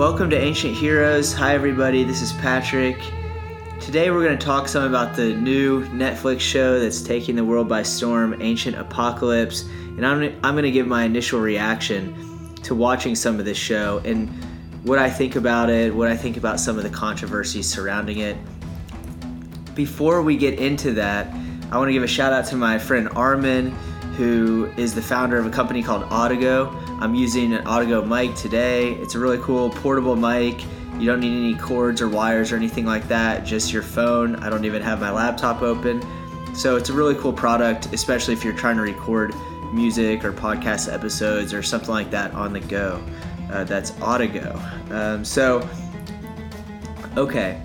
Welcome to Ancient Heroes. Hi, everybody. This is Patrick. Today, we're going to talk some about the new Netflix show that's taking the world by storm, Ancient Apocalypse. And I'm, I'm going to give my initial reaction to watching some of this show and what I think about it, what I think about some of the controversies surrounding it. Before we get into that, I want to give a shout out to my friend Armin, who is the founder of a company called Audigo. I'm using an Audigo mic today. It's a really cool portable mic. You don't need any cords or wires or anything like that, just your phone. I don't even have my laptop open. So it's a really cool product, especially if you're trying to record music or podcast episodes or something like that on the go. Uh, that's Audigo. Um, so, okay.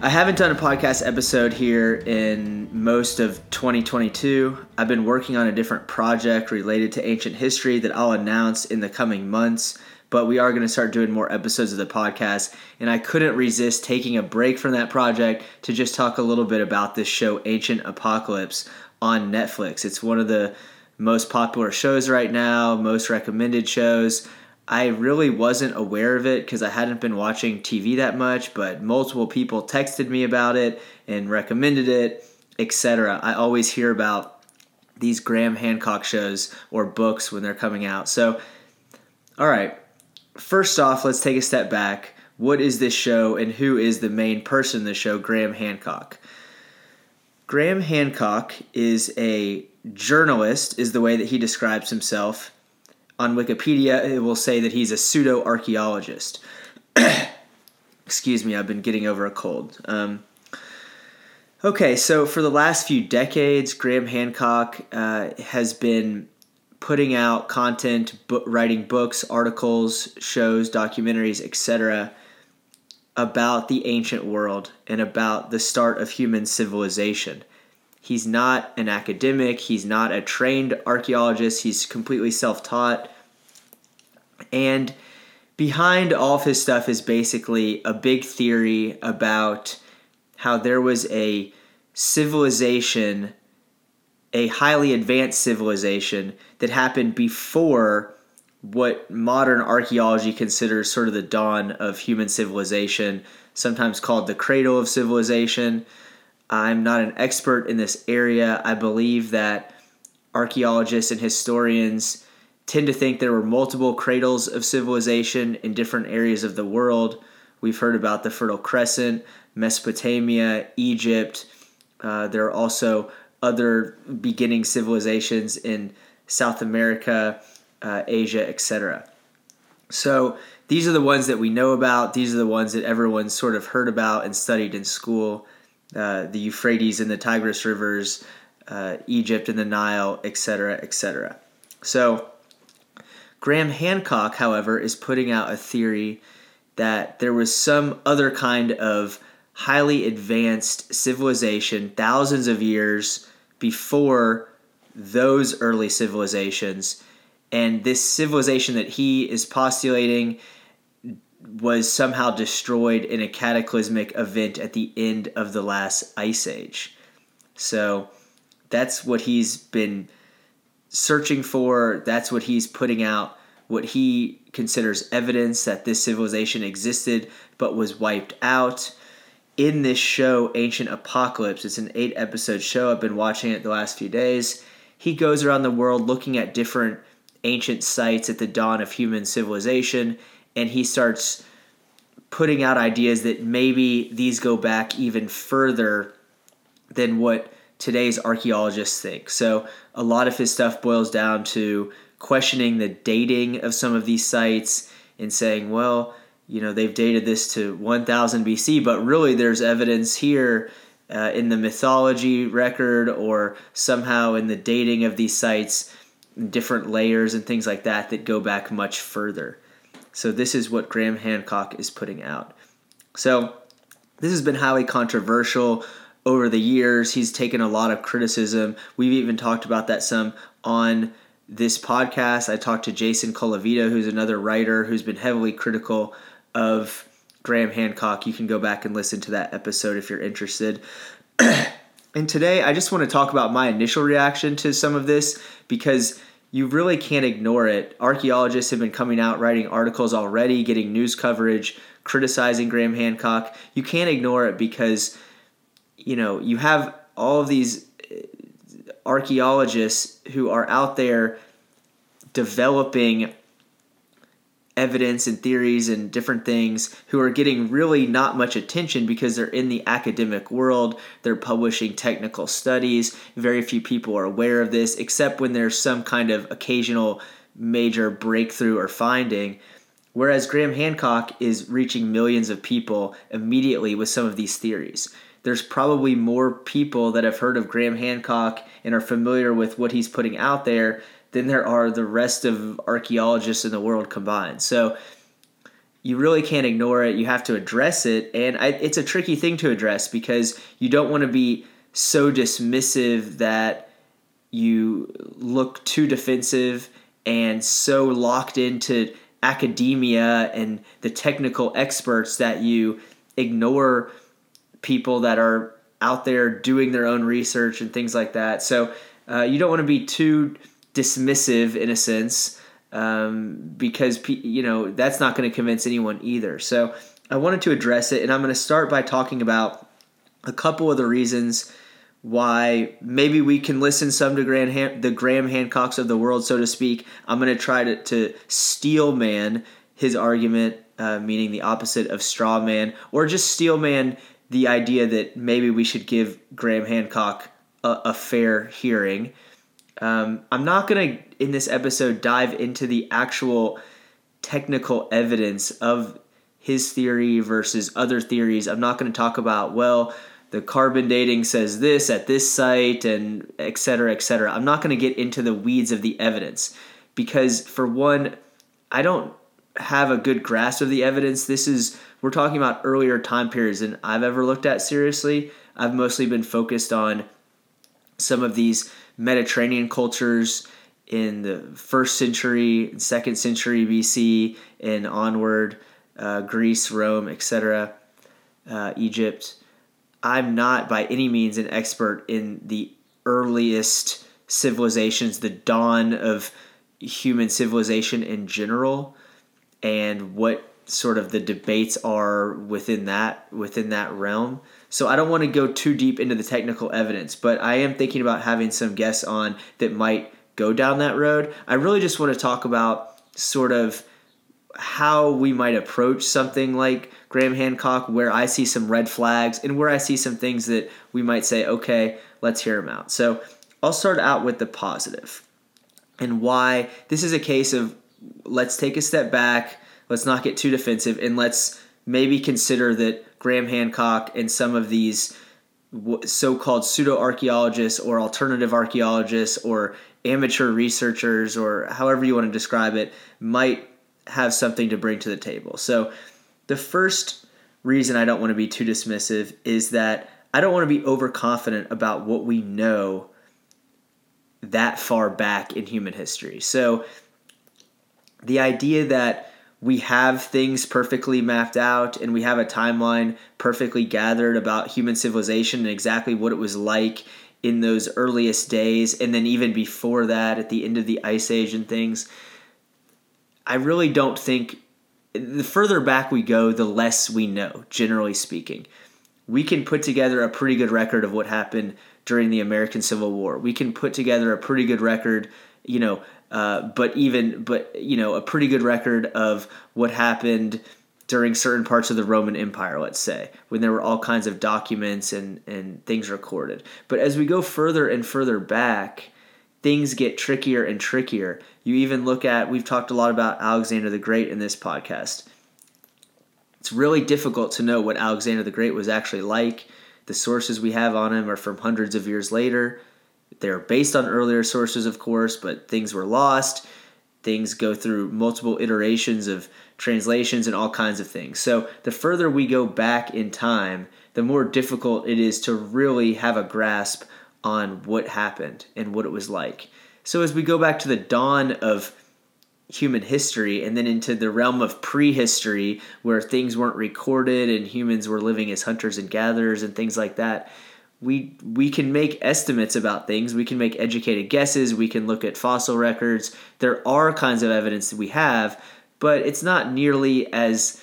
I haven't done a podcast episode here in most of 2022. I've been working on a different project related to ancient history that I'll announce in the coming months, but we are going to start doing more episodes of the podcast. And I couldn't resist taking a break from that project to just talk a little bit about this show, Ancient Apocalypse, on Netflix. It's one of the most popular shows right now, most recommended shows. I really wasn't aware of it because I hadn't been watching TV that much, but multiple people texted me about it and recommended it, etc. I always hear about these Graham Hancock shows or books when they're coming out. So, all right, first off, let's take a step back. What is this show and who is the main person in the show, Graham Hancock? Graham Hancock is a journalist, is the way that he describes himself on Wikipedia, it will say that he's a pseudo archaeologist. Excuse me, I've been getting over a cold. Um, okay, so for the last few decades, Graham Hancock uh, has been putting out content, bo- writing books, articles, shows, documentaries, etc., about the ancient world and about the start of human civilization. He's not an academic, he's not a trained archaeologist, he's completely self taught. And behind all of his stuff is basically a big theory about how there was a civilization, a highly advanced civilization that happened before what modern archaeology considers sort of the dawn of human civilization, sometimes called the cradle of civilization. I'm not an expert in this area. I believe that archaeologists and historians tend to think there were multiple cradles of civilization in different areas of the world. We've heard about the Fertile Crescent, Mesopotamia, Egypt. Uh, there are also other beginning civilizations in South America, uh, Asia, etc. So these are the ones that we know about. These are the ones that everyone's sort of heard about and studied in school uh, the Euphrates and the Tigris rivers, uh, Egypt and the Nile, etc., etc. So, Graham Hancock, however, is putting out a theory that there was some other kind of highly advanced civilization thousands of years before those early civilizations. And this civilization that he is postulating was somehow destroyed in a cataclysmic event at the end of the last ice age. So that's what he's been searching for. That's what he's putting out, what he considers evidence that this civilization existed but was wiped out. In this show, Ancient Apocalypse, it's an eight episode show. I've been watching it the last few days. He goes around the world looking at different ancient sites at the dawn of human civilization and he starts putting out ideas that maybe these go back even further than what today's archaeologists think. So a lot of his stuff boils down to questioning the dating of some of these sites and saying, well, you know, they've dated this to 1000 BC, but really there's evidence here uh, in the mythology record or somehow in the dating of these sites, different layers and things like that that go back much further. So this is what Graham Hancock is putting out. So this has been highly controversial over the years. He's taken a lot of criticism. We've even talked about that some on this podcast. I talked to Jason Colavito, who's another writer who's been heavily critical of Graham Hancock. You can go back and listen to that episode if you're interested. and today I just want to talk about my initial reaction to some of this because you really can't ignore it. Archaeologists have been coming out writing articles already, getting news coverage, criticizing Graham Hancock. You can't ignore it because, you know, you have all of these uh, archaeologists who are out there developing evidence and theories and different things who are getting really not much attention because they're in the academic world. They're publishing technical studies. Very few people are aware of this, except when there's some kind of occasional major breakthrough or finding. Whereas Graham Hancock is reaching millions of people immediately with some of these theories. There's probably more people that have heard of Graham Hancock and are familiar with what he's putting out there than there are the rest of archaeologists in the world combined. So you really can't ignore it. You have to address it, and I, it's a tricky thing to address because you don't want to be so dismissive that you look too defensive and so locked into academia and the technical experts that you ignore people that are out there doing their own research and things like that. So uh, you don't want to be too dismissive in a sense um, because you know that's not going to convince anyone either. So I wanted to address it, and I'm going to start by talking about a couple of the reasons why maybe we can listen some to Graham Han- the Graham Hancocks of the world, so to speak. I'm going to try to, to steel man his argument, uh, meaning the opposite of straw man, or just steel man the idea that maybe we should give Graham Hancock a, a fair hearing. Um, I'm not going to, in this episode, dive into the actual technical evidence of his theory versus other theories. I'm not going to talk about, well, the carbon dating says this at this site and et cetera, et cetera. I'm not going to get into the weeds of the evidence because, for one, I don't have a good grasp of the evidence. This is, we're talking about earlier time periods than I've ever looked at seriously. I've mostly been focused on some of these Mediterranean cultures in the first century, second century BC, and onward, uh, Greece, Rome, etc., uh, Egypt. I'm not by any means an expert in the earliest civilizations, the dawn of human civilization in general, and what sort of the debates are within that within that realm. So I don't want to go too deep into the technical evidence, but I am thinking about having some guests on that might go down that road. I really just want to talk about sort of how we might approach something like Graham Hancock, where I see some red flags and where I see some things that we might say, okay, let's hear them out. So I'll start out with the positive and why this is a case of let's take a step back, let's not get too defensive, and let's maybe consider that Graham Hancock and some of these so-called pseudo archaeologists or alternative archaeologists or amateur researchers or however you want to describe it might have something to bring to the table. So the first reason I don't want to be too dismissive is that I don't want to be overconfident about what we know that far back in human history. So the idea that we have things perfectly mapped out and we have a timeline perfectly gathered about human civilization and exactly what it was like in those earliest days and then even before that at the end of the ice age and things. I really don't think the further back we go the less we know generally speaking. We can put together a pretty good record of what happened during the american civil war. We can put together a pretty good record you know uh, but even but you know a pretty good record of what happened during certain parts of the Roman Empire, let's say, when there were all kinds of documents and, and things recorded. But as we go further and further back, things get trickier and trickier. You even look at, we've talked a lot about Alexander the Great in this podcast. It's really difficult to know what Alexander the Great was actually like. The sources we have on him are from hundreds of years later. They're based on earlier sources, of course, but things were lost. Things go through multiple iterations of translations and all kinds of things. So the further we go back in time, the more difficult it is to really have a grasp on what happened and what it was like. So as we go back to the dawn of human history and then into the realm of prehistory where things weren't recorded and humans were living as hunters and gatherers and things like that, we we can make estimates about things. We can make educated guesses. We can look at fossil records. There are kinds of evidence that we have, but it's not nearly as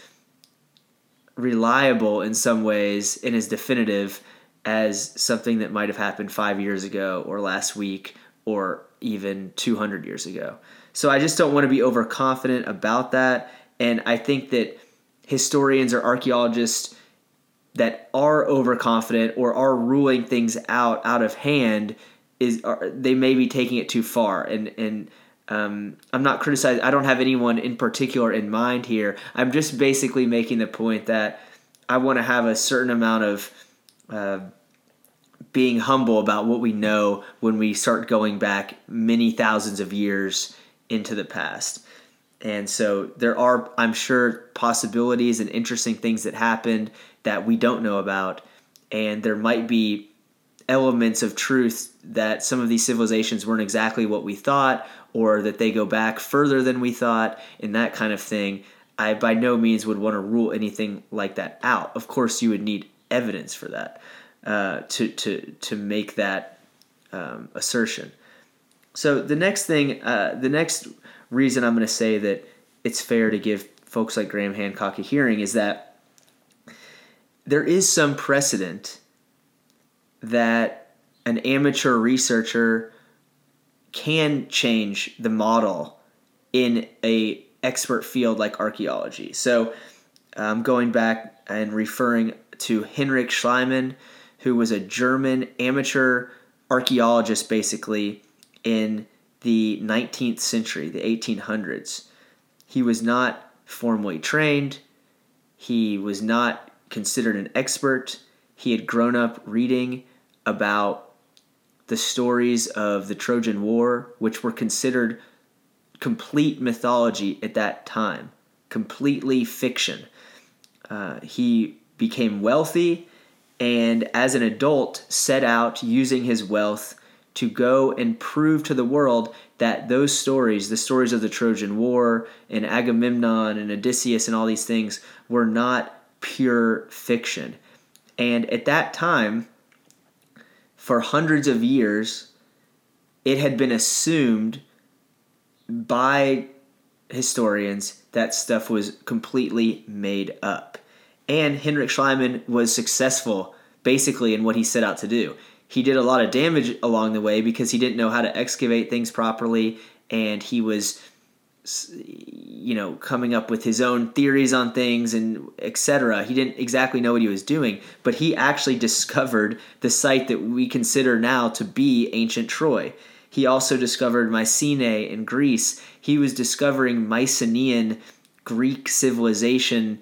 reliable in some ways and as definitive as something that might have happened five years ago or last week or even 200 years ago. So I just don't want to be overconfident about that. And I think that historians or archaeologists that are overconfident or are ruling things out out of hand is are, they may be taking it too far and and um, I'm not criticizing. I don't have anyone in particular in mind here. I'm just basically making the point that I want to have a certain amount of uh, being humble about what we know when we start going back many thousands of years into the past. And so there are, I'm sure, possibilities and interesting things that happened that we don't know about. And there might be elements of truth that some of these civilizations weren't exactly what we thought, or that they go back further than we thought, and that kind of thing. I by no means would want to rule anything like that out. Of course, you would need evidence for that uh, to to to make that um, assertion. So the next thing, uh, the next reason I'm going to say that it's fair to give folks like Graham Hancock a hearing is that there is some precedent that an amateur researcher can change the model in a expert field like archaeology. So, um, going back and referring to Heinrich Schliemann, who was a German amateur archaeologist, basically in the 19th century, the 1800s. He was not formally trained. He was not considered an expert. He had grown up reading about the stories of the Trojan War, which were considered complete mythology at that time, completely fiction. Uh, he became wealthy and, as an adult, set out using his wealth to go and prove to the world that those stories, the stories of the Trojan War and Agamemnon and Odysseus and all these things, were not pure fiction. And at that time, for hundreds of years, it had been assumed by historians that stuff was completely made up. And Heinrich Schliemann was successful basically in what he set out to do. He did a lot of damage along the way because he didn't know how to excavate things properly and he was you know coming up with his own theories on things and etc he didn't exactly know what he was doing but he actually discovered the site that we consider now to be ancient troy. He also discovered mycenae in greece. He was discovering mycenaean greek civilization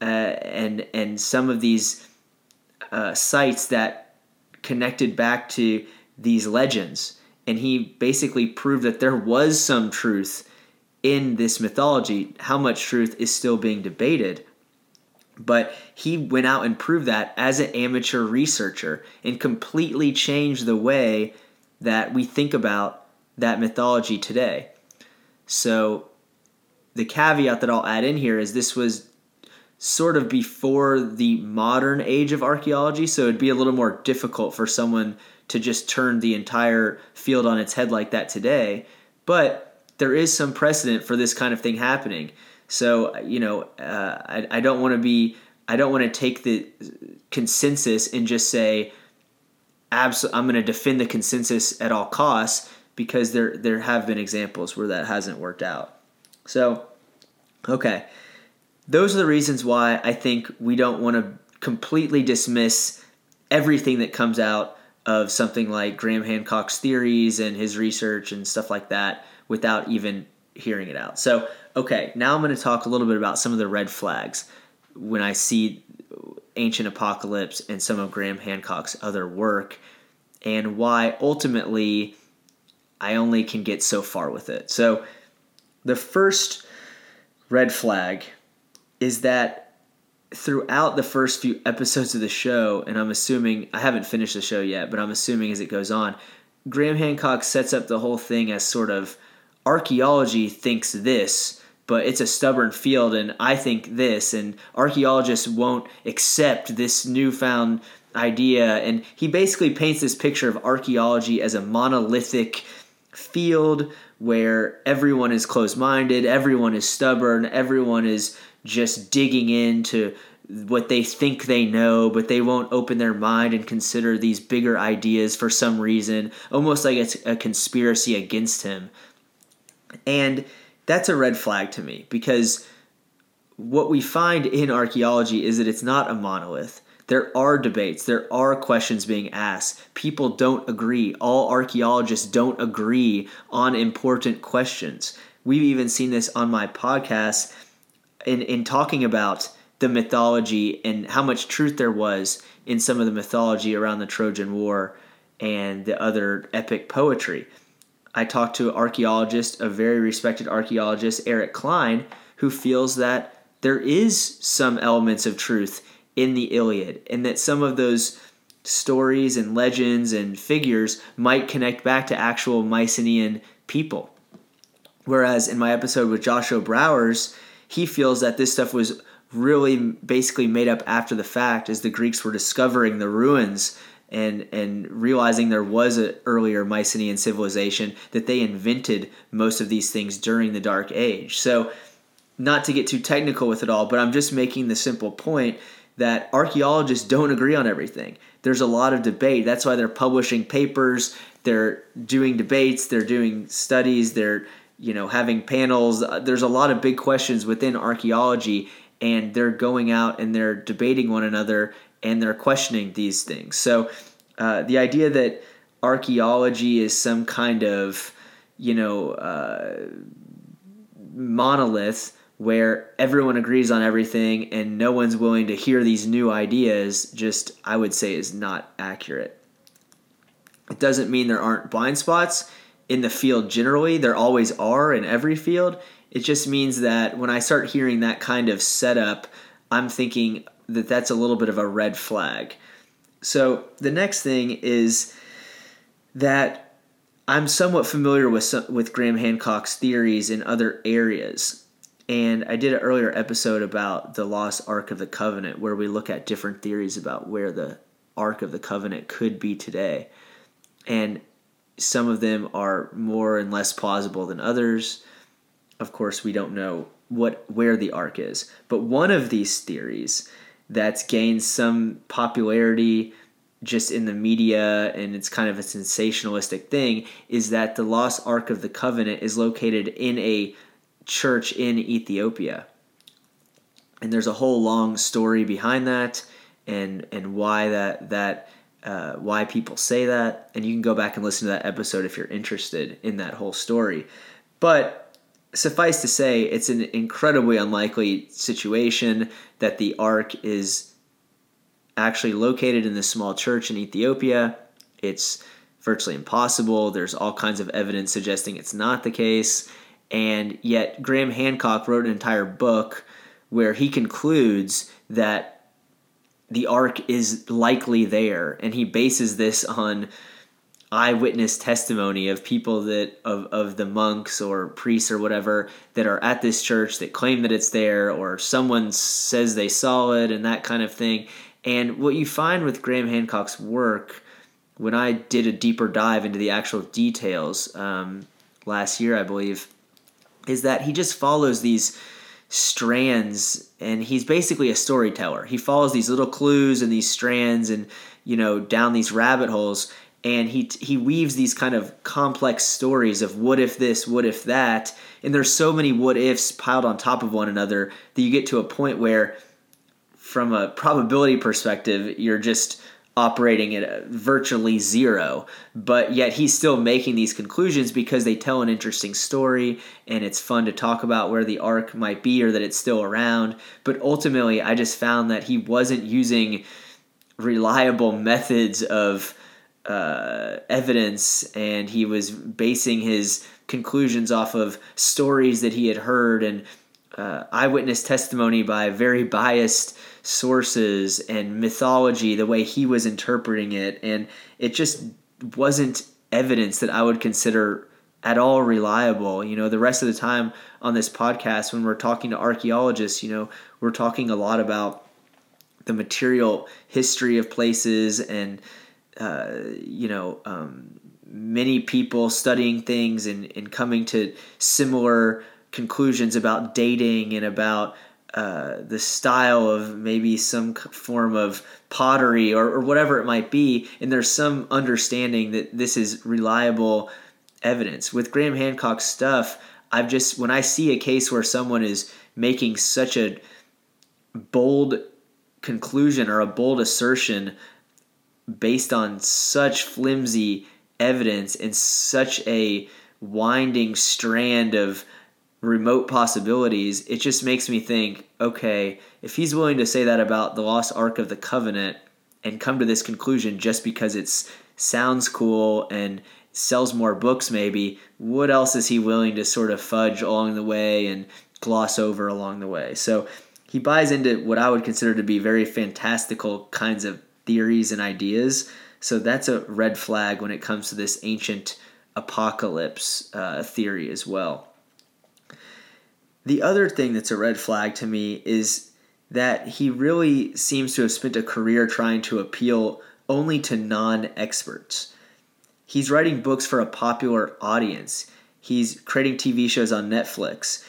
uh, and and some of these uh, sites that connected back to these legends. And he basically proved that there was some truth in this mythology. How much truth is still being debated. But he went out and proved that as an amateur researcher and completely changed the way that we think about that mythology today. So, the caveat that I'll add in here is this was sort of before the modern age of archaeology, so it'd be a little more difficult for someone to just turn the entire field on its head like that today. But there is some precedent for this kind of thing happening. So you know, uh, I, I don't want to be I don't want to take the consensus and just say abs- I'm going to defend the consensus at all costs because there there have been examples where that hasn't worked out. So, okay. Those are the reasons why I think we don't want to completely dismiss everything that comes out of something like Graham Hancock's theories and his research and stuff like that without even hearing it out. So, okay, now I'm going to talk a little bit about some of the red flags when I see Ancient Apocalypse and some of Graham Hancock's other work and why ultimately I only can get so far with it. So, the first red flag is that throughout the first few episodes of the show, and I'm assuming I haven't finished the show yet, but I'm assuming as it goes on, Graham Hancock sets up the whole thing as sort of archaeology thinks this, but it's a stubborn field, and I think this, and archaeologists won't accept this newfound idea, and he basically paints this picture of archaeology as a monolithic field where everyone is closed minded, everyone is stubborn, everyone is just digging into what they think they know, but they won't open their mind and consider these bigger ideas for some reason, almost like it's a conspiracy against him. And that's a red flag to me because what we find in archaeology is that it's not a monolith. There are debates, there are questions being asked. People don't agree. All archaeologists don't agree on important questions. We've even seen this on my podcast in, in talking about the mythology and how much truth there was in some of the mythology around the Trojan War and the other epic poetry. I talked to an archaeologist, a very respected archaeologist, Eric Cline, who feels that there is some elements of truth in the Iliad and that some of those stories and legends and figures might connect back to actual Mycenaean people. Whereas in my episode with Joshua Browers, he feels that this stuff was really basically made up after the fact as the Greeks were discovering the ruins and and realizing there was an earlier Mycenaean civilization that they invented most of these things during the Dark Age. So, not to get too technical with it all, but I'm just making the simple point that archaeologists don't agree on everything. There's a lot of debate. That's why they're publishing papers, they're doing debates, they're doing studies, they're you know having panels. Uh, there's a lot of big questions within archaeology and they're going out and they're debating one another and they're questioning these things. So uh, the idea that archaeology is some kind of you know uh, monolith where everyone agrees on everything and no one's willing to hear these new ideas just i would say is not accurate. It doesn't mean there aren't blind spots in the field generally. There always are in every field. It just means that when i start hearing that kind of setup i'm thinking that that's a little bit of a red flag. So the next thing is that I'm somewhat familiar with some, with Graham Hancock's theories in other areas. And I did an earlier episode about the lost Ark of the Covenant, where we look at different theories about where the Ark of the Covenant could be today. And some of them are more and less plausible than others. Of course, we don't know what where the ark is. But one of these theories that's gained some popularity just in the media and it's kind of a sensationalistic thing is that the lost ark of the covenant is located in a church in Ethiopia. And there's a whole long story behind that and and why that that uh, why people say that and you can go back and listen to that episode if you're interested in that whole story. But suffice to say, it's an incredibly unlikely situation that the ark is actually located in this small church in Ethiopia. It's virtually impossible. There's all kinds of evidence suggesting it's not the case. And yet, Graham Hancock wrote an entire book where he concludes that the ark is likely there. And he bases this on eyewitness testimony of people that of, of the monks or priests or whatever that are at this church that claim that it's there or someone says they saw it and that kind of thing. And what you find with graham hancock's work when i did a deeper dive into the actual details um, last year i believe is that he just follows these strands and he's basically a storyteller. He follows these little clues and these strands and you know down these rabbit holes and he he weaves these kind of complex stories of what if this, what if that, and there's so many what ifs piled on top of one another that you get to a point where, from a probability perspective, you're just operating at virtually zero. But yet he's still making these conclusions because they tell an interesting story and it's fun to talk about where the ark might be or that it's still around. But ultimately, I just found that he wasn't using reliable methods of uh, evidence and he was basing his conclusions off of stories that he had heard and uh, eyewitness testimony by very biased sources and mythology the way he was interpreting it and it just wasn't evidence that I would consider at all reliable. You know, the rest of the time on this podcast when we're talking to archaeologists, you know, we're talking a lot about the material history of places and uh, you know um, many people studying things and, and coming to similar conclusions about dating and about uh, the style of maybe some form of pottery or, or whatever it might be, and there's some understanding that this is reliable evidence. With Graham Hancock's stuff, I've just, when I see a case where someone is making such a bold conclusion or a bold assertion based on such flimsy evidence and such a winding strand of remote possibilities, it just makes me think okay, if he's willing to say that about the Lost Ark of the Covenant and come to this conclusion just because it sounds cool and sells more books, maybe, what else is he willing to sort of fudge along the way and gloss over along the way? So he buys into what I would consider to be very fantastical kinds of theories and ideas. So that's a red flag when it comes to this ancient apocalypse uh, theory as well. The other thing that's a red flag to me is that he really seems to have spent a career trying to appeal only to non experts. He's writing books for a popular audience, he's creating TV shows on Netflix.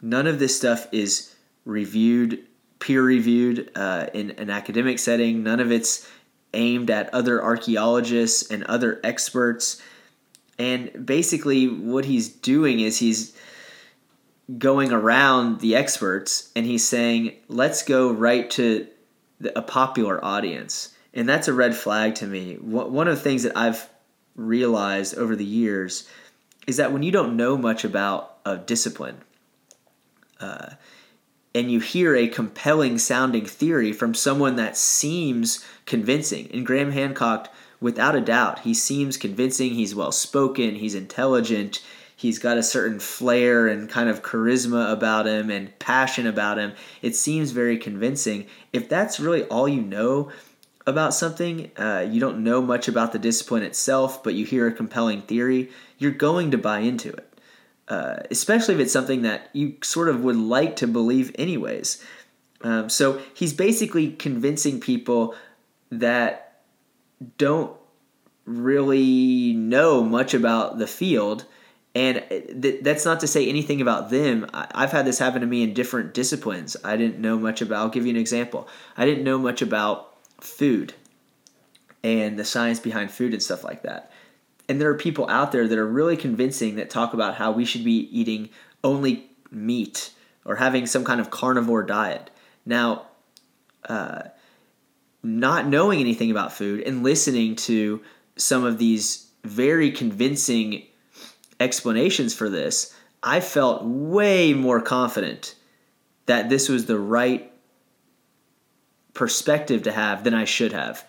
None of this stuff is reviewed, peer reviewed uh, in an academic setting. None of it's aimed at other archaeologists and other experts. And basically, what he's doing is he's going around the experts and he's saying, let's go right to the, a popular audience. And that's a red flag to me. One of the things that I've realized over the years is that when you don't know much about a discipline, uh, and you hear a compelling sounding theory from someone that seems convincing, and Graham Hancock, without a doubt, he seems convincing, he's well spoken, he's intelligent, He's got a certain flair and kind of charisma about him and passion about him. It seems very convincing. If that's really all you know about something, uh, you don't know much about the discipline itself, but you hear a compelling theory, you're going to buy into it. Uh, especially if it's something that you sort of would like to believe, anyways. Um, so he's basically convincing people that don't really know much about the field and th- that's not to say anything about them. I've had this happen to me in different disciplines. I didn't know much about, I'll give you an example. I didn't know much about food and the science behind food and stuff like that. And there are people out there that are really convincing that talk about how we should be eating only meat or having some kind of carnivore diet. Now, uh, not knowing anything about food and listening to some of these very convincing explanations for this, I felt way more confident that this was the right perspective to have than I should have.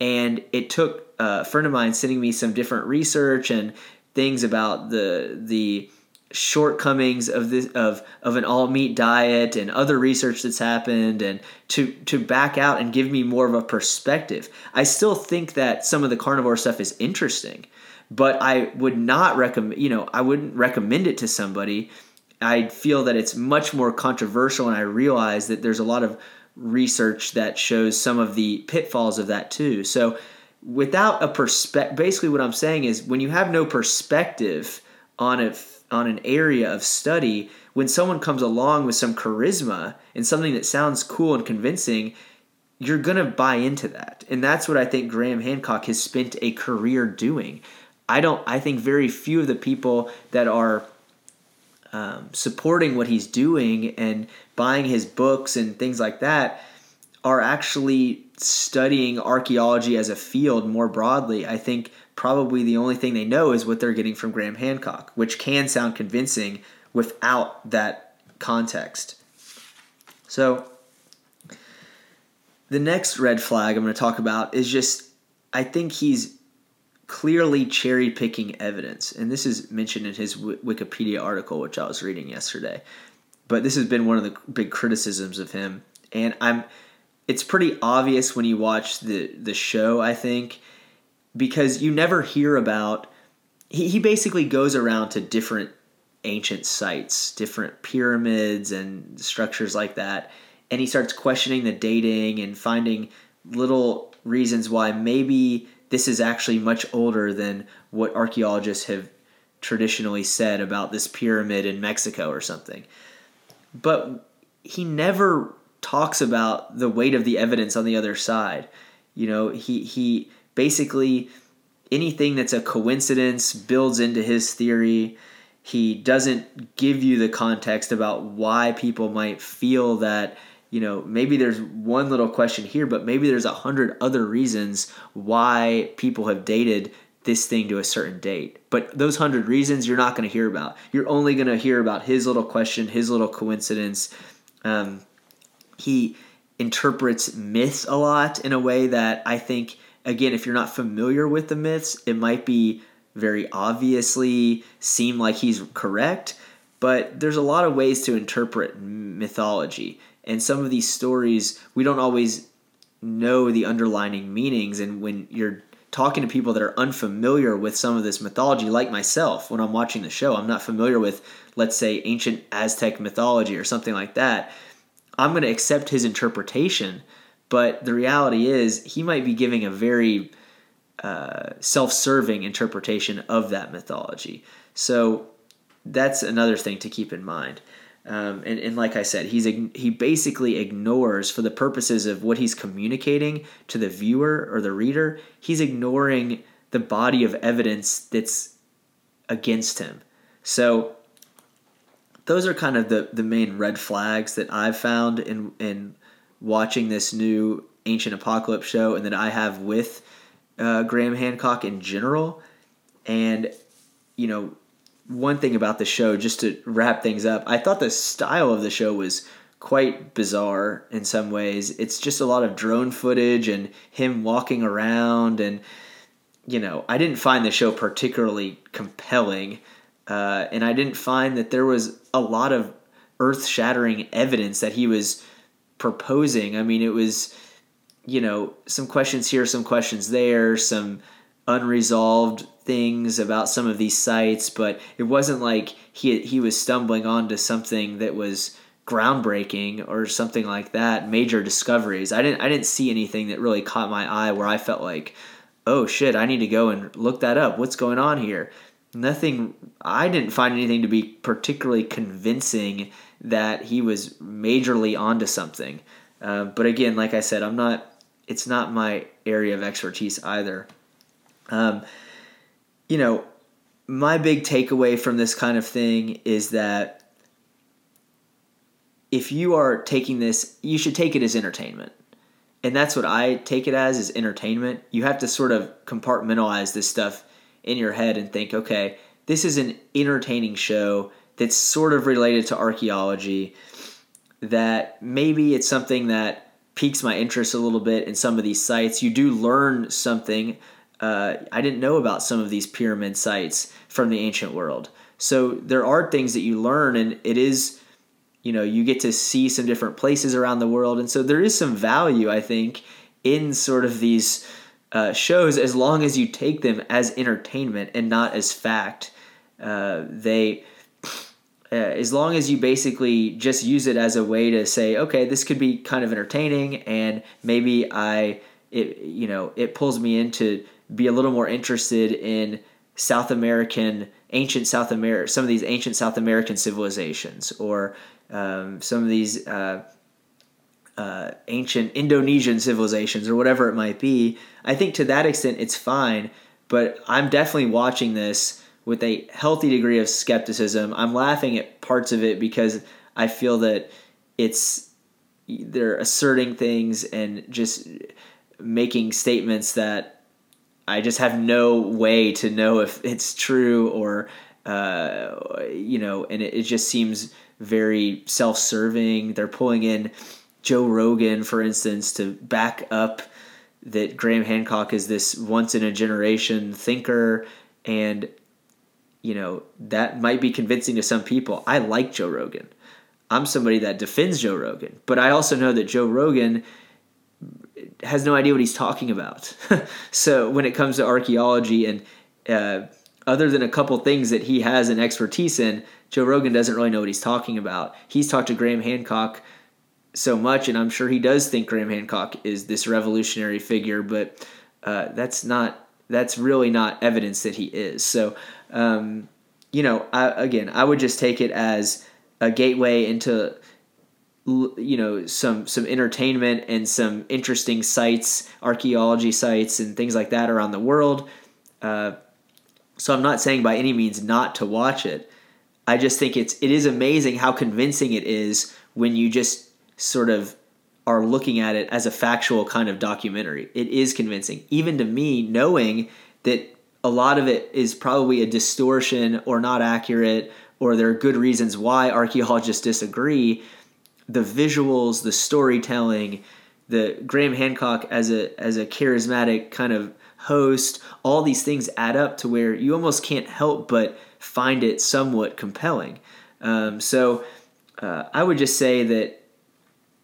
And it took a friend of mine sending me some different research and things about the the shortcomings of this of of an all meat diet and other research that's happened and to to back out and give me more of a perspective. I still think that some of the carnivore stuff is interesting but I would not recommend, you know, I wouldn't recommend it to somebody. I feel that it's much more controversial, and I realize that there's a lot of research that shows some of the pitfalls of that too. So, without a perspective, basically, what I'm saying is when you have no perspective on a on an area of study, when someone comes along with some charisma and something that sounds cool and convincing, you're gonna buy into that, and that's what I think Graham Hancock has spent a career doing. I don't. I think very few of the people that are um, supporting what he's doing and buying his books and things like that are actually studying archaeology as a field more broadly. I think probably the only thing they know is what they're getting from Graham Hancock, which can sound convincing without that context. So, the next red flag I'm going to talk about is just I think he's clearly cherry picking evidence. And this is mentioned in his Wikipedia article, which I was reading yesterday. But this has been one of the big criticisms of him. And I'm it's pretty obvious when you watch the the show, I think, because you never hear about he, he basically goes around to different ancient sites, different pyramids and structures like that. and he starts questioning the dating and finding little reasons why maybe this is actually much older than what archaeologists have traditionally said about this pyramid in Mexico or something. But he never talks about the weight of the evidence on the other side. You know, he he basically anything that's a coincidence builds into his theory. He doesn't give you the context about why people might feel that you know, maybe there's one little question here, but maybe there's a hundred other reasons why people have dated this thing to a certain date. But those hundred reasons you're not going to hear about. You're only going to hear about his little question, his little coincidence. Um, he interprets myths a lot in a way that I think, again, if you're not familiar with the myths, it might be very obviously seem like he's correct. But there's a lot of ways to interpret mythology and some of these stories we don't always know the underlining meanings. And when you're talking to people that are unfamiliar with some of this mythology like myself when I'm watching the show I'm not familiar with let's say ancient Aztec mythology or something like that I'm going to accept his interpretation. But the reality is he might be giving a very uh, self-serving interpretation of that mythology. So that's another thing to keep in mind um, and, and like I said, he's he basically ignores, for the purposes of what he's communicating to the viewer or the reader, he's ignoring the body of evidence that's against him. So those are kind of the, the main red flags that I've found in in watching this new Ancient Apocalypse show, and that I have with uh, Graham Hancock in general. And you know, one thing about the show, just to wrap things up, I thought the style of the show was quite bizarre in some ways. It's just a lot of drone footage and him walking around, and you know, I didn't find the show particularly compelling, uh, and I didn't find that there was a lot of earth-shattering evidence that he was proposing. I mean, it was, you know, some questions here, some questions there, some unresolved things about some of these sites, but it wasn't like he he was stumbling onto something that was groundbreaking or something like that, major discoveries. I didn't I didn't see anything that really caught my eye where I felt like, "Oh shit, I need to go and look that up. What's going on here?" Nothing I didn't find anything to be particularly convincing that he was majorly onto something. Uh, but again, like I said, I'm not it's not my area of expertise either. Um, you know, my big takeaway from this kind of thing is that if you are taking this, you should take it as entertainment. And that's what I take it as is entertainment. You have to sort of compartmentalize this stuff in your head and think, okay, this is an entertaining show that's sort of related to archaeology that maybe it's something that piques my interest a little bit in some of these sites. You do learn something uh, I didn't know about some of these pyramid sites from the ancient world. So there are things that you learn, and it is, you know, you get to see some different places around the world, and so there is some value, I think, in sort of these uh, shows as long as you take them as entertainment and not as fact. Uh, they, uh, as long as you basically just use it as a way to say, okay, this could be kind of entertaining, and maybe I, it, you know, it pulls me into be a little more interested in South American, ancient South America, some of these ancient South American civilizations, or um, some of these uh, uh, ancient Indonesian civilizations, or whatever it might be. I think to that extent it's fine, but I'm definitely watching this with a healthy degree of skepticism. I'm laughing at parts of it because I feel that it's they're asserting things and just making statements that I just have no way to know if it's true or uh, you know, and it, it just seems very self-serving. They're pulling in Joe Rogan, for instance, to back up that Graham Hancock is this once in a generation thinker, and you know that might be convincing to some people. I like Joe Rogan. I'm somebody that defends Joe Rogan, but I also know that Joe Rogan has no idea what he's talking about. so when it comes to archaeology and uh, other than a couple things that he has an expertise in, Joe Rogan doesn't really know what he's talking about. He's talked to Graham Hancock so much, and I'm sure he does think Graham Hancock is this revolutionary figure, but uh, that's not that's really not evidence that he is. So, um, you know, I, again, I would just take it as a gateway into you know some some entertainment and some interesting sites, archaeology sites, and things like that around the world. Uh, so I'm not saying by any means not to watch it. I just think it's it is amazing how convincing it is when you just sort of are looking at it as a factual kind of documentary. It is convincing, even to me, knowing that a lot of it is probably a distortion or not accurate, or there are good reasons why archaeologists disagree. The visuals, the storytelling, the Graham Hancock as a as a charismatic kind of host, all these things add up to where you almost can't help but find it somewhat compelling. Um, so uh, I would just say that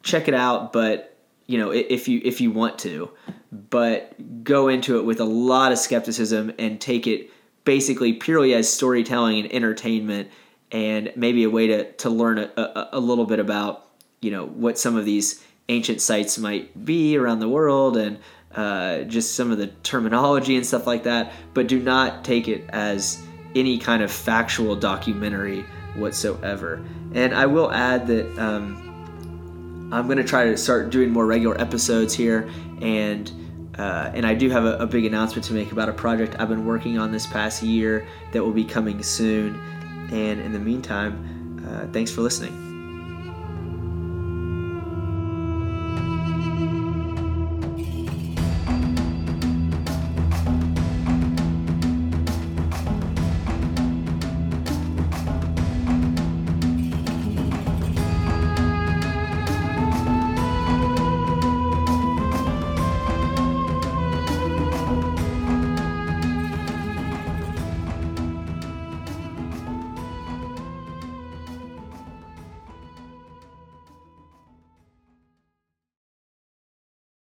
check it out, but you know if you if you want to, but go into it with a lot of skepticism and take it basically purely as storytelling and entertainment, and maybe a way to to learn a, a, a little bit about you know what some of these ancient sites might be around the world and uh, just some of the terminology and stuff like that, but do not take it as any kind of factual documentary whatsoever. And I will add that um, I'm going to try to start doing more regular episodes here, and uh, and I do have a, a, big announcement to make about a project I've been working on this past year that will be coming soon. And in the meantime, uh, thanks for listening.